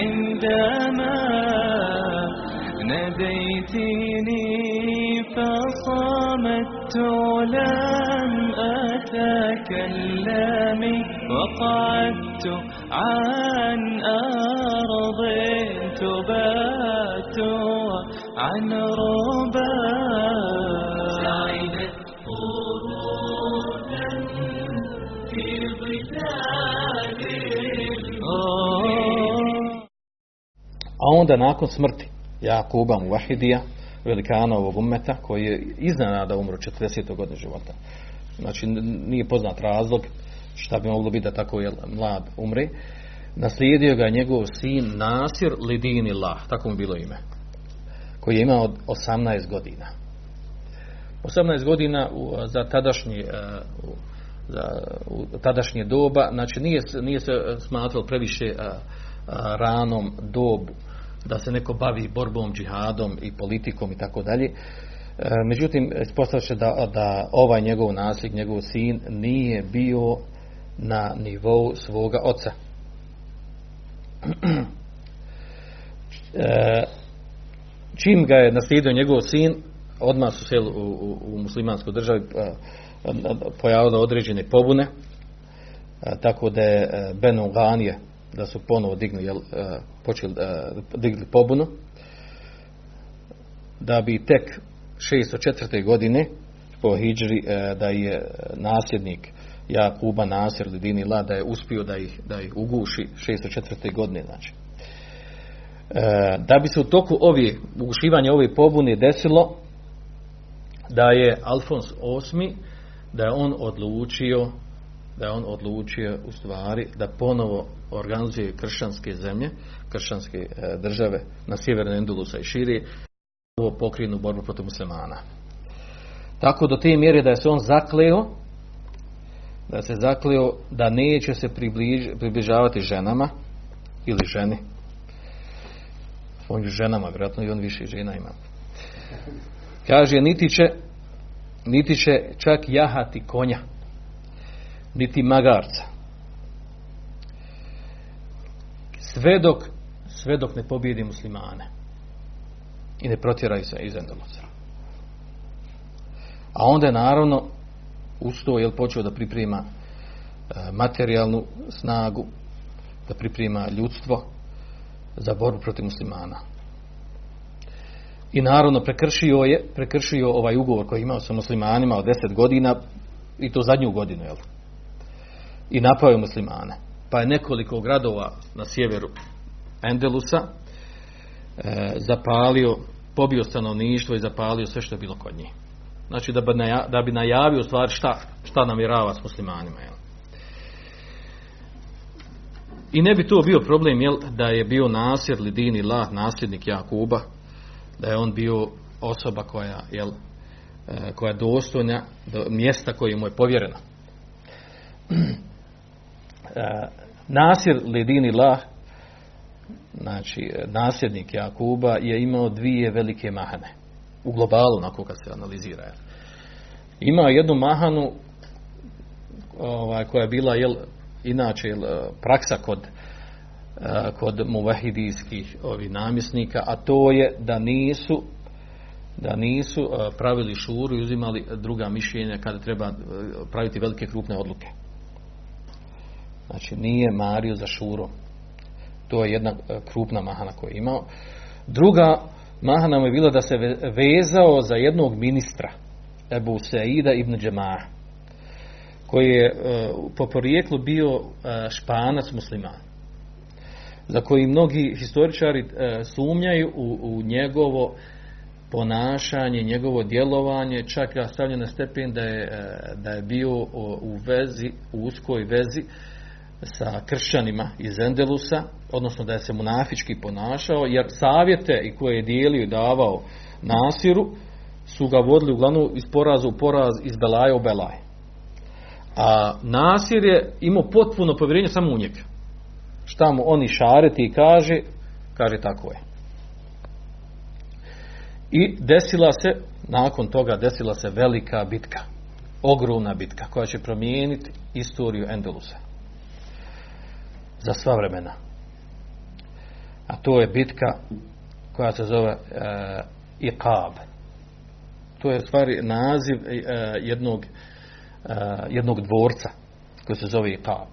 عندما ناديتني فصمت لم أتكلم وقعدت عن أرض تبات عن ربا A onda nakon smrti Jakuba Muahidija, velikana ovog umeta, koji je iznenada umro 40. godine života. Znači nije poznat razlog šta bi moglo biti da tako je mlad umre. Naslijedio ga je njegov sin Nasir Lidini Allah, tako mu bilo ime, koji je imao 18 godina. 18 godina za tadašnji e, za, tadašnje doba, znači nije, nije se smatralo previše a, a, ranom dobu da se neko bavi borbom, džihadom i politikom i tako dalje. E, Međutim, ispostavlja se da, da ovaj njegov nasljednik, njegov sin nije bio na nivou svoga oca. E, čim ga je naslijedio njegov sin, odmah su se u, u, u muslimanskoj državi a, pojavile određene pobune, tako da je e, Benu Ganije, da su ponovo digli, jel, e, počeli, e, digli pobunu, da bi tek 604. godine po Hidžri e, da je nasljednik Jakuba Nasir Lidini La da je uspio da ih, da ih uguši 604. godine znači. Da bi se u toku ove ugušivanja ove pobune desilo da je Alfons VIII da je on odlučio da je on odlučio u stvari da ponovo organizuje kršćanske zemlje, kršćanske e, države na sjevernu Endulusa i širi ovo pokrinu borbu protiv muslimana. Tako do te mjere da je se on zakleo da se zakleo da neće se približ, približavati ženama ili ženi. On je ženama, vjerojatno i on više žena ima. Kaže, niti će, niti će čak jahati konja, niti magarca. Sve dok, sve dok ne pobjedi muslimane i ne protjeraju se iz Endolusa. A onda je naravno usto je počeo da priprema e, materijalnu snagu, da priprema ljudstvo za borbu protiv muslimana. I naravno prekršio je, prekršio ovaj ugovor koji je imao sa muslimanima od 10 godina i to zadnju godinu, jel? I napao je muslimane. Pa je nekoliko gradova na sjeveru Endelusa e, zapalio, pobio stanovništvo i zapalio sve što je bilo kod njih. Znači da bi, naja, da bi najavio u stvari šta, šta namjerava s muslimanima. Jel? I ne bi to bio problem jel, da je bio Nasir Lidini La, nasljednik Jakuba, da je on bio osoba koja, jel, e, koja je dostojna do mjesta koje mu je povjereno. E, Nasir Lidini La, znači nasljednik Jakuba, je imao dvije velike mahane. U globalu, onako kad se analizira. Imao je jednu mahanu ovaj, koja je bila jel, inače jel, praksa kod kod muvahidijskih ovih namjesnika, a to je da nisu da nisu pravili šuru i uzimali druga mišljenja kada treba praviti velike krupne odluke. Znači nije mario za šuru. To je jedna krupna mahana koju je imao. Druga mahana mu je bila da se vezao za jednog ministra Ebu Saida ibn Džemaha koji je po porijeklu bio španac musliman za koji mnogi historičari sumnjaju u, u njegovo ponašanje, njegovo djelovanje, čak je stavljeno na stepen da je, e, da je bio u vezi, u uskoj vezi sa kršćanima iz Endelusa, odnosno da je se munafički ponašao, jer savjete i koje je dijelio i davao Nasiru su ga vodili uglavnom iz poraza u poraz, iz Belaja u Belaj. A Nasir je imao potpuno povjerenje samo u njega. Šta mu oni šareti i kaže, kaže tako je. I desila se, nakon toga desila se velika bitka. Ogromna bitka koja će promijeniti istoriju Endelusa. Za sva vremena. A to je bitka koja se zove uh, Iqab. To je stvari naziv uh, jednog, uh, jednog dvorca koji se zove Iqab.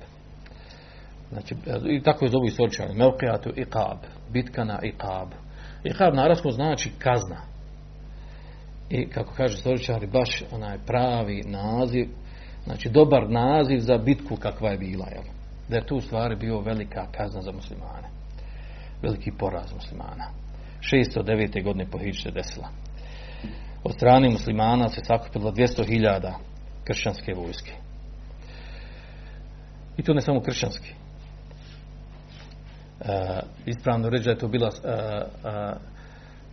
Znači, i tako je zovu istoričari. Melqijatu Iqab. Bitka na Iqab. Iqab na arabskom znači kazna. I kako kaže istoričari, baš onaj pravi naziv, znači dobar naziv za bitku kakva je bila. Jel? Da je tu u stvari bio velika kazna za muslimane. Veliki poraz muslimana. 609. godine po se desila. Od strane muslimana se sakupilo 200.000 kršćanske vojske. I to ne samo kršćanski. E, ispravno reći je to bila e, e,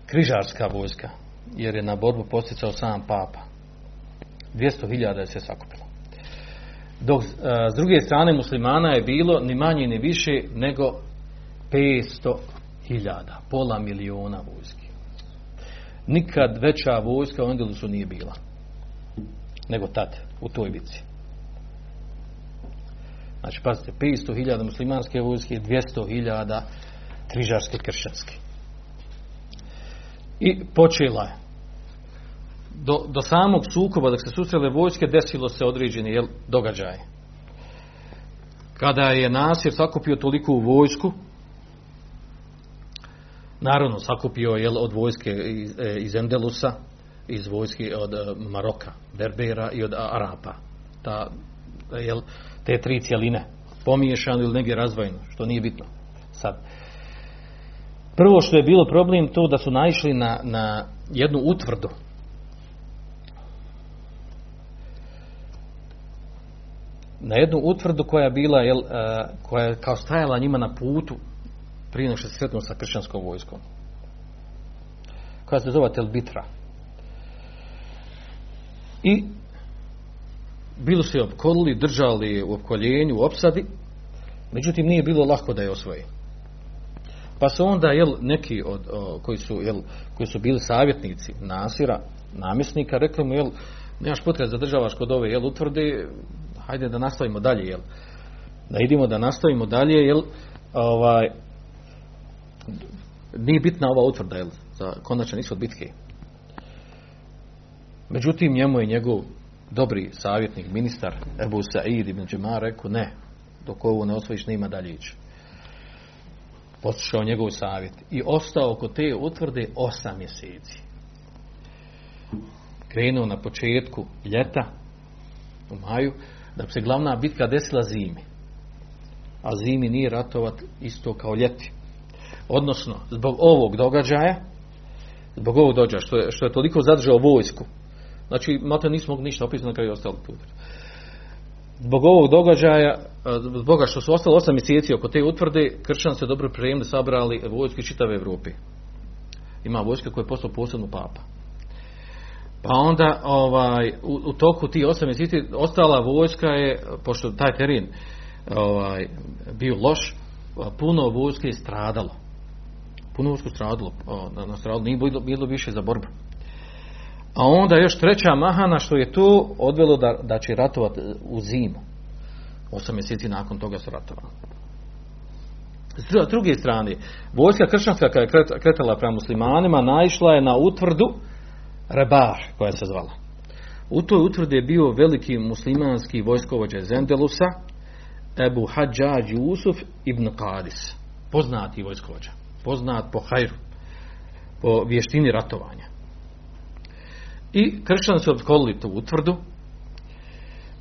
križarska vojska jer je na borbu posticao sam papa. 200.000 je se sakupilo. Dok e, s druge strane muslimana je bilo ni manje ni više nego 500.000, pola miliona vojski. Nikad veća vojska u Endelusu nije bila nego tad, u toj bici. Znači, pazite, 500.000 muslimanske vojske, 200.000 križarske kršćanske. I počela je. Do, do samog sukoba, dok se susrele vojske, desilo se određeni jel, događaj. Kada je Nasir sakupio toliko u vojsku, naravno sakupio jel, od vojske iz, e, iz Endelusa, iz vojske od e, Maroka, Berbera i od Arapa. Ta, jel, te tri cijeline pomiješano ili negdje razvojeno, što nije bitno. Sad, Prvo što je bilo problem to da su naišli na, na jednu utvrdu. Na jednu utvrdu koja je bila, jel, koja je kao stajala njima na putu prije nego što se sretnu sa kršćanskom vojskom. Koja se zove Telbitra. I bili su je opkolili, držali u opkoljenju, u opsadi, međutim nije bilo lako da je osvoji. Pa su onda jel, neki od, o, koji, su, jel, koji su bili savjetnici Nasira, namjesnika, rekli mu, jel, nemaš potrebe zadržavaš kod ove jel, utvrde, hajde da nastavimo dalje, jel, da idemo da nastavimo dalje, jel, ovaj, nije bitna ova utvrda, jel, za konačan ishod bitke. Međutim, njemu je njegov dobri savjetnik, ministar Ebu Sa'id ibn Džemar rekao, ne, dok ovo ne osvojiš, nema dalje ići poslušao njegov savjet i ostao oko te utvrde osam mjeseci. Krenuo na početku ljeta u maju da bi se glavna bitka desila zimi. A zimi nije ratovat isto kao ljeti. Odnosno, zbog ovog događaja, zbog ovog događaja, što je, što je toliko zadržao vojsku, znači, malo nismo mogli ništa opisati na kraju ostalo tu zbog ovog događaja, zbog što su ostalo osam mjeseci oko te utvrde, kršćan se dobro prijemno sabrali vojske čitave Evropi. Ima vojska koja je postao posebno papa. Pa onda ovaj, u, u toku ti osam mjeseci ostala vojska je, pošto taj teren ovaj, bio loš, puno vojske je stradalo. Puno vojske stradalo. Na, na stradalo nije bilo, bilo više za borbu. A onda još treća mahana što je to odvelo da, da će ratovati u zimu. Osam mjeseci nakon toga su ratovali. S druge strane, vojska kršćanska koja je kretala prema muslimanima naišla je na utvrdu Rebah koja se zvala. U toj utvrdi je bio veliki muslimanski vojskovođa iz Endelusa Ebu Hadžađ Jusuf ibn Qadis. Poznati vojskovođa. Poznat po hajru. Po vještini ratovanja. I kršćani su obkolili tu utvrdu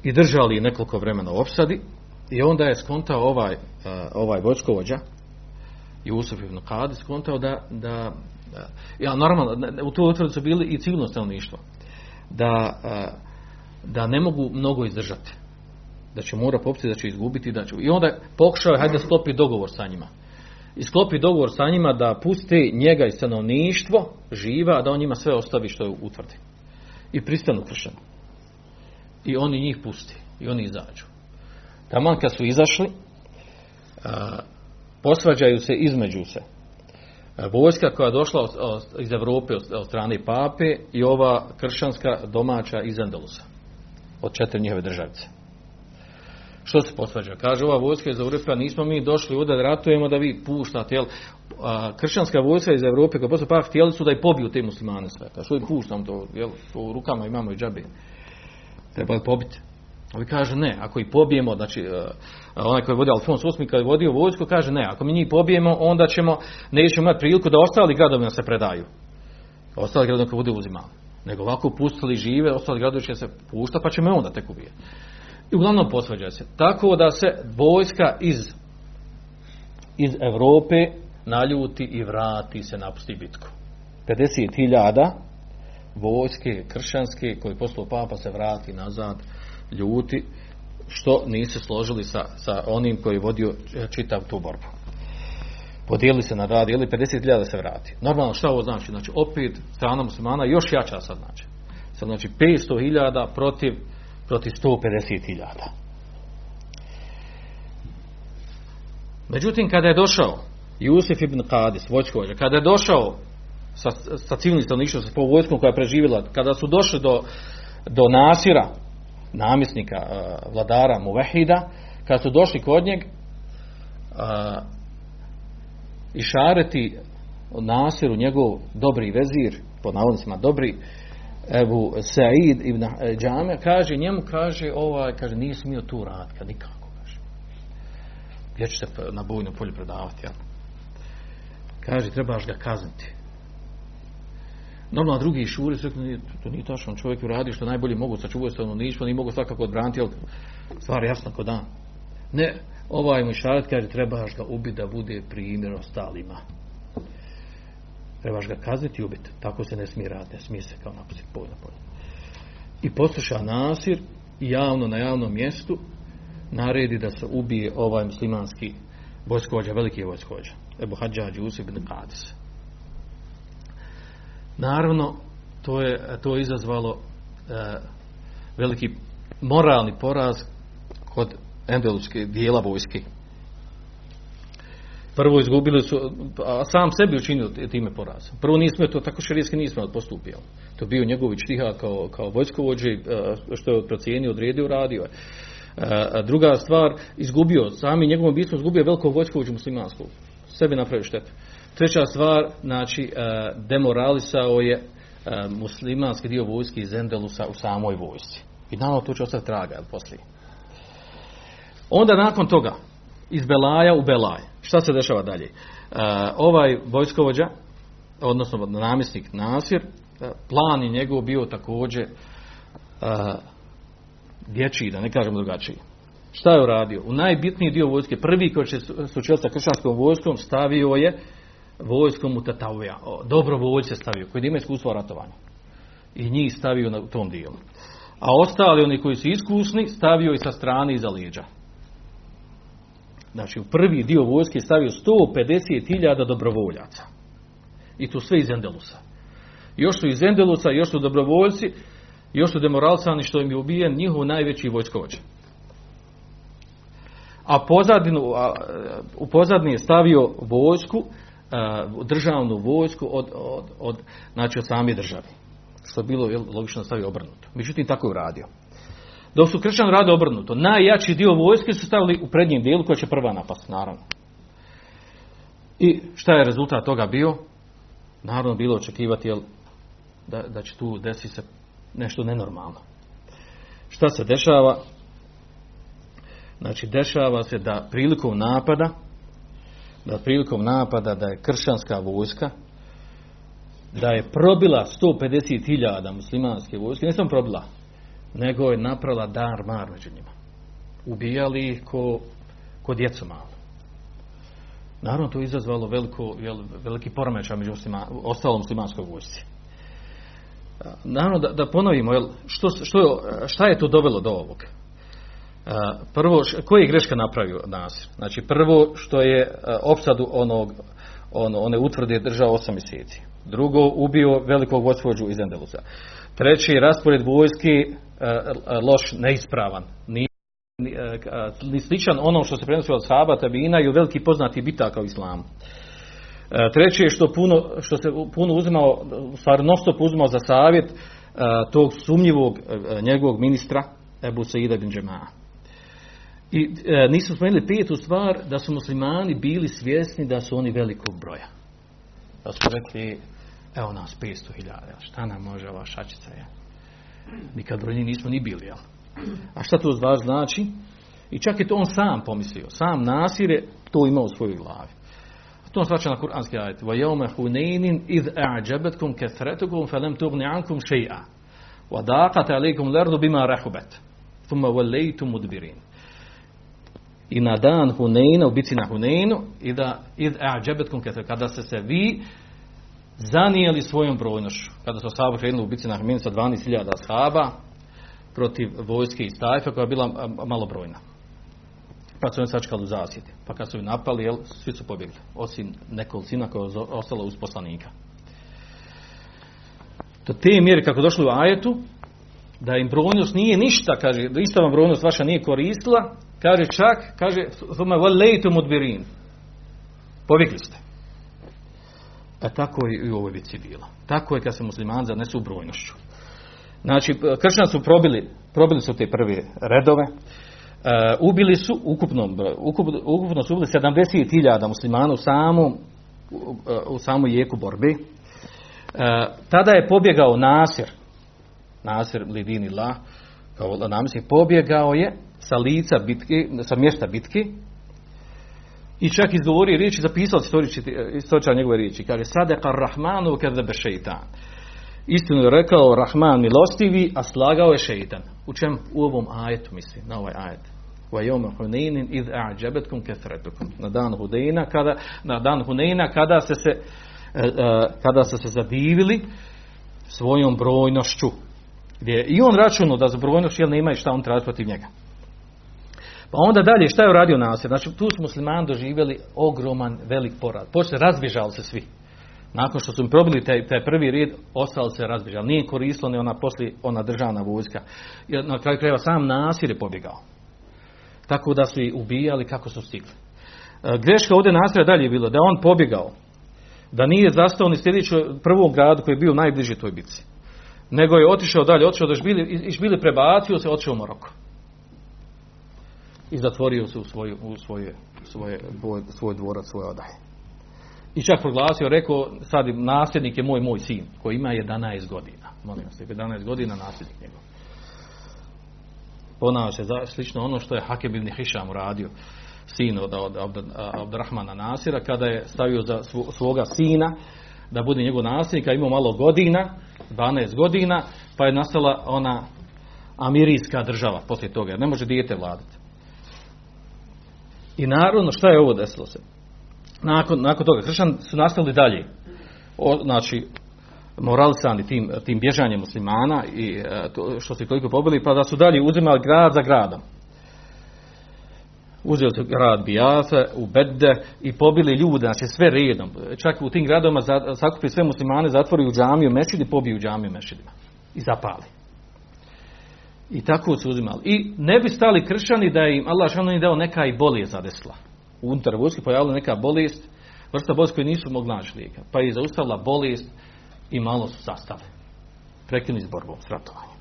i držali nekoliko vremena u opsadi i onda je skontao ovaj, uh, ovaj vojskovođa Jusuf ibn Qadi skontao da Da. Ja, normalno, u toj utvrdi su bili i civilno stanovništvo. Da, da ne mogu mnogo izdržati. Da će mora popiti, da će izgubiti. Da će... I onda pokušao je, hajde sklopi dogovor sa njima. I sklopi dogovor sa njima da pusti njega i stanovništvo živa, a da on njima sve ostavi što je utvrdi. I pristanu kršćanu. I oni njih pusti. I oni izađu. Taman kad su izašli, posvađaju se između se. A, Vojska koja je došla iz Europe od, strane pape i ova kršćanska domaća iz Andalusa. Od četiri njihove državice. Što se posvađa? Kaže ova vojska iz Europe, nismo mi došli ovdje da ratujemo da vi puštate, jel? A, kršćanska vojska iz Europe koja posle pa htjeli su da i pobiju te muslimane sve. Kaže, što im puštam to, jel? U rukama imamo i džabe. Treba pobiti? Ovi kaže ne, ako ih pobijemo, znači e, onaj koji je vodio Alfons VIII kad je vodio vojsku kaže ne, ako mi njih pobijemo onda ćemo, nećemo imati priliku da ostali gradovi nam se predaju. Ostali gradovi kad bude uzimali. Nego ovako pustili žive, ostali gradovi će se pušta pa ćemo onda tek ubijati. I uglavnom posvađaju se. Tako da se vojska iz iz Europe naljuti i vrati se napusti bitku. 50.000 vojske kršćanske koji poslao papa se vrati nazad ljuti što nisu složili sa, sa onim koji je vodio čitav tu borbu. Podijelili se na rad, ili 50.000 da se vrati. Normalno šta ovo znači? Znači opet strana muslimana još jača sad znači. Sad znači 500.000 protiv, protiv 150.000. Međutim, kada je došao Jusif ibn Qadis, vojskovođa, kada je došao sa, sa civilnim stanovništvom, sa vojskom koja je preživjela, kada su došli do, do Nasira, namjesnika, uh, vladara Muvehida, kada su došli kod njeg, i šareti Nasiru, njegov dobri vezir, po navodnicima dobri, Ebu Said ibn Džame, kaže, njemu kaže, ovaj, kaže, nije smio tu raditi, kad nikako, kaže. Gdje ćete na bojno polju predavati, jel? Kaže, trebaš ga kazniti. Normalno, drugi šuri su rekli, to nije tačno, čovjek uradi što najbolje mogu, sačuvaju stanovništvo, nije mogu svakako odbraniti, ali stvar jasna kod dan. Ne, ovaj mu šaret kaže, trebaš ga ubiti da bude primjer ostalima. Trebaš ga kazniti i ubiti. Tako se ne smije raditi, ne smije se kao napustiti polje na polje. I posluša Nasir javno na javnom mjestu naredi da se ubije ovaj muslimanski vojskovođa, veliki vojskovođa. Ebu Hadžađ Jusif ibn Qadis. Naravno, to je, to je izazvalo e, veliki moralni poraz kod endeluske dijela vojske. Prvo izgubili su, a sam sebi učinio time poraz. Prvo nismo to tako šerijski nismo postupio. To bio njegovi štiha kao, kao vojskovođe, što je procijenio, odredio, radio. A druga stvar, izgubio, sami njegovom bistvom izgubio veliko vojskovođu muslimanskog. Sebi napravio štetu. Treća stvar, znači, demoralisao je muslimanski dio vojske iz Endelusa u samoj vojsci. I naravno to će ostati traga, jel, poslije. Onda nakon toga, iz Belaja u Belaj. Šta se dešava dalje? Uh, ovaj vojskovođa, odnosno namjesnik Nasir, plan je njegov bio također dječiji, da ne kažemo drugačiji. Šta je uradio? U najbitniji dio vojske, prvi koji će sučeliti sa kršćanskom vojskom, stavio je vojskom u Tatavija. Dobrovoljce stavio, koji ima iskustvo o ratovanju. I njih stavio na tom dijelu. A ostali, oni koji su iskusni, stavio i sa strane iza lijeđa. Znači, u prvi dio vojske stavio 150.000 dobrovoljaca. I to sve iz Endelusa. Još su iz Endelusa, još su dobrovoljci, još su demoralsani što im je ubijen njihov najveći vojskovođa. A pozadinu, a, u pozadini je stavio vojsku, državnu vojsku od, od, od, znači od same države. Što je bilo jel, logično stavio obrnuto. Međutim, tako je uradio. Dok su kršćani rade obrnuto, najjači dio vojske su stavili u prednjem dijelu koja će prva napast, naravno. I šta je rezultat toga bio? Naravno bilo očekivati jel, da, da će tu desiti se nešto nenormalno. Šta se dešava? Znači, dešava se da prilikom napada, da prilikom napada da je kršćanska vojska, da je probila 150.000 muslimanske vojske, ne samo probila, nego je napravila dar mar među njima. Ubijali ih ko, ko djecu malo. Naravno, to je izazvalo veliko, veliki poremećaj među muslima, ostalom muslimanskoj vojsci. Naravno, da, da ponovimo, jel, što, što, šta je to dovelo do ovog? Prvo, koji je greška napravio Nasir? Znači, prvo što je opsadu onog, ono, one utvrde držao osam mjeseci. Drugo, ubio velikog vojskovođu iz Endelusa. Treći, raspored vojski loš, neispravan. Ni, ni sličan onom što se prenosio od Saba, Tabina i veliki poznati bitaka u islamu. Treće je što, puno, što se puno uzimao, u stvari non stop uzimao za savjet tog sumnjivog njegovog ministra Ebu Saida bin Džema'a. I e, nisu spomenuli pijetu stvar da su muslimani bili svjesni da su oni velikog broja. Da su rekli, evo nas 500.000, jel, šta nam može ova šačica, je? Nikad brojni nismo ni bili, jel? A šta to zvar znači? I čak je to on sam pomislio. Sam Nasir je to imao u svojoj glavi. A to on svača na kuranski ajet. Yawma hunainin id a'jabatkum kathratukum falam tughni ankum shay'a. Wa daqat alaykum al-ardu bima rahabat. Thumma wallaytum mudbirin. I na dan Huneina, u bici na Huneinu, i da id kathratukum kada ste se vi zanijeli svojom brojnošću. Kada su sahabe krenuli u bici na Huneinu sa 12.000 sahaba protiv vojske iz Tajfa koja je bila malobrojna pa su oni sačekali u zasjeti. Pa kad su ih napali, jel, svi su pobjegli. Osim nekolicina koja je ostala uz poslanika. Do te mjere kako došli u ajetu, da im brojnost nije ništa, kaže, da ista vam brojnost vaša nije koristila, kaže čak, kaže, thumma wallaytum mudbirin. Pobjegli ste. E tako je i u ovoj vici bilo. Tako je kad se muslimani zanesu brojnošću. Znači, kršćani su probili, probili su te prve redove, Uh, ubili su ukupno, ukup, ukupno su ubili 70.000 muslimana u samom u, u samoj jeku borbe. Uh, tada je pobjegao Nasir, Nasir Lidini La, kao namjesnik, pobjegao je sa lica bitke, sa mjesta bitke i čak izgovorio riječi, zapisao istoričar njegove riječi, kaže Sadeka Rahmanu kada be šeitan. Istinu je rekao Rahman milostivi, a slagao je šeitan. U čem? U ovom ajetu misli, na ovaj ajet. Na dan Hunaina kada na dan Hunaina kada ste se kada ste se zadivili svojom brojnošću. Gdje i on računao da za brojnošću jel nema šta on traži protiv njega. Pa onda dalje šta je uradio Nasir? Znači tu su muslimani doživjeli ogroman velik porad. Poslije razbježali se svi. Nakon što su im probili taj, taj prvi red, ostali se razbježali. Nije koristilo ni ona poslije ona državna vojska. Na kraju krajeva sam Nasir je pobjegao. Tako da su ih ubijali kako su stigli. Greška ovdje Nasira dalje je bilo da je on pobjegao. Da nije zastao ni sljedeći prvom gradu koji je bio najbliži toj bici. Nego je otišao dalje, otišao da Šbili, Šbili prebacio se, otišao u Maroko. I zatvorio se u, svoju, u svoje, svoje, svoj dvorac, svoje odaje. I čak proglasio, rekao, sad nasljednik je moj, moj sin, koji ima 11 godina. Molim vas, 11 godina nasljednik njegov. Ponavlja se za, slično ono što je Hakem ibn Hišam uradio, sin od, od, od, Abdurrahmana Nasira, kada je stavio za svoga sina da bude njegov nasljednik, a imao malo godina, 12 godina, pa je nastala ona amirijska država poslije toga, ne može dijete vladati. I naravno, šta je ovo desilo se? nakon, nakon toga kršćan su nastavili dalje. O, znači moralisani tim, tim bježanjem muslimana i e, to, što su koliko pobili pa da su dalje uzimali grad za gradom. Uzeli su grad Bijafe u Bedde i pobili ljude, znači sve redom. Čak u tim gradovima sakupili sve muslimane zatvori u džamiju mešid i pobiju džamiju mešidima. I zapali i tako su uzimali i ne bi stali kršćani da im Allah šano im dao neka i bolije zadesla unutar vojske pojavila neka bolest, vrsta bolest koje nisu mogli naći lijeka. Pa je zaustavila bolest i malo su sastave. Prekinuli s borbom, s ratovanjem.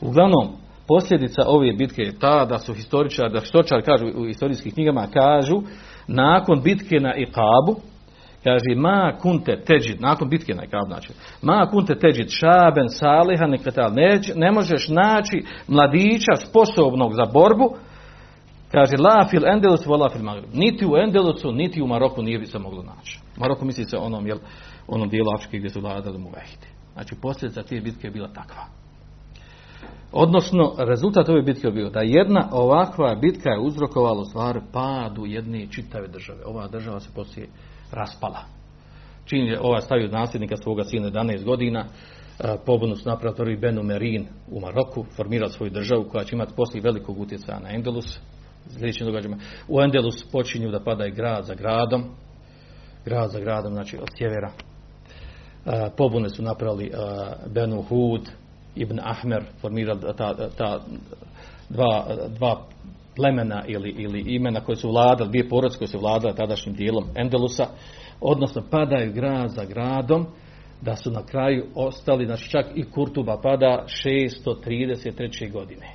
Uglavnom, posljedica ove bitke je ta da su historičari, da historičari kažu u historijskih knjigama, kažu nakon bitke na Iqabu, kaže ma kunte teđid, nakon bitke na znači, ma kunte teđid šaben saliha nekvetal, ne, ne možeš naći mladića sposobnog za borbu, Kaže, la fil Endelus, la fil Magrib. Niti u Endelusu, niti u Maroku nije bi se moglo naći. Maroko misli se onom, jel, onom dijelu Afrike gdje su vladali mu vehiti. Znači, posljedica te bitke je bila takva. Odnosno, rezultat ove bitke je bio da jedna ovakva bitka je uzrokovala u stvari padu jedne čitave države. Ova država se poslije raspala. Čim je ova stavio nasljednika svoga sina 11 godina, pobunu su napravili Benu Merin u Maroku, formirao svoju državu koja će imati poslije velikog utjecaja na Endelus. U Endelus počinju da pada grad za gradom, grad za gradom, znači od sjevera. Pobune su napravili Benu Hud, Ibn Ahmer, formirali ta, ta dva, dva plemena ili, ili imena koje su vladali, dvije porodice koje su vladale tadašnjim dijelom Endelusa, odnosno padaju grad za gradom, da su na kraju ostali, znači čak i Kurtuba pada 633. godine.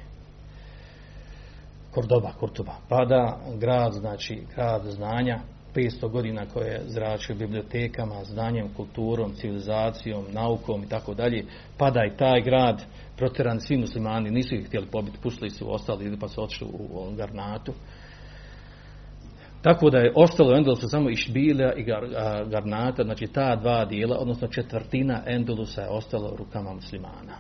Kordoba, Kurtuba, pada grad, znači grad znanja, 500 godina koje je zračio bibliotekama, znanjem, kulturom, civilizacijom, naukom i tako dalje, pada i taj grad, protjerani svi muslimani, nisu ih htjeli pobiti, pustili su ostali pa su otišli u Garnatu. Tako da je ostalo Endelusa samo Išbilja i Garnata, znači ta dva dijela, odnosno četvrtina Endelusa je ostalo u rukama muslimana.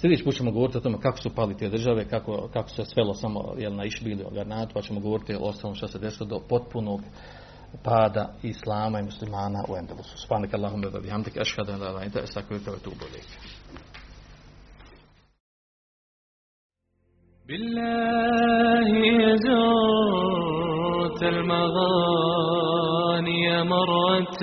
Sljedeći put ćemo govoriti o tome kako su pali te države, kako, kako se svelo samo jel, na Išbilju i Garnatu, pa ćemo govoriti o ostalom što se desilo do potpunog pada islama i muslimana u Endelusu. Subhanak Allahumma wa bihamdika ashhadu an la ilaha illa anta astaghfiruka wa atubu ilayk. بالله زرت المغاني مرة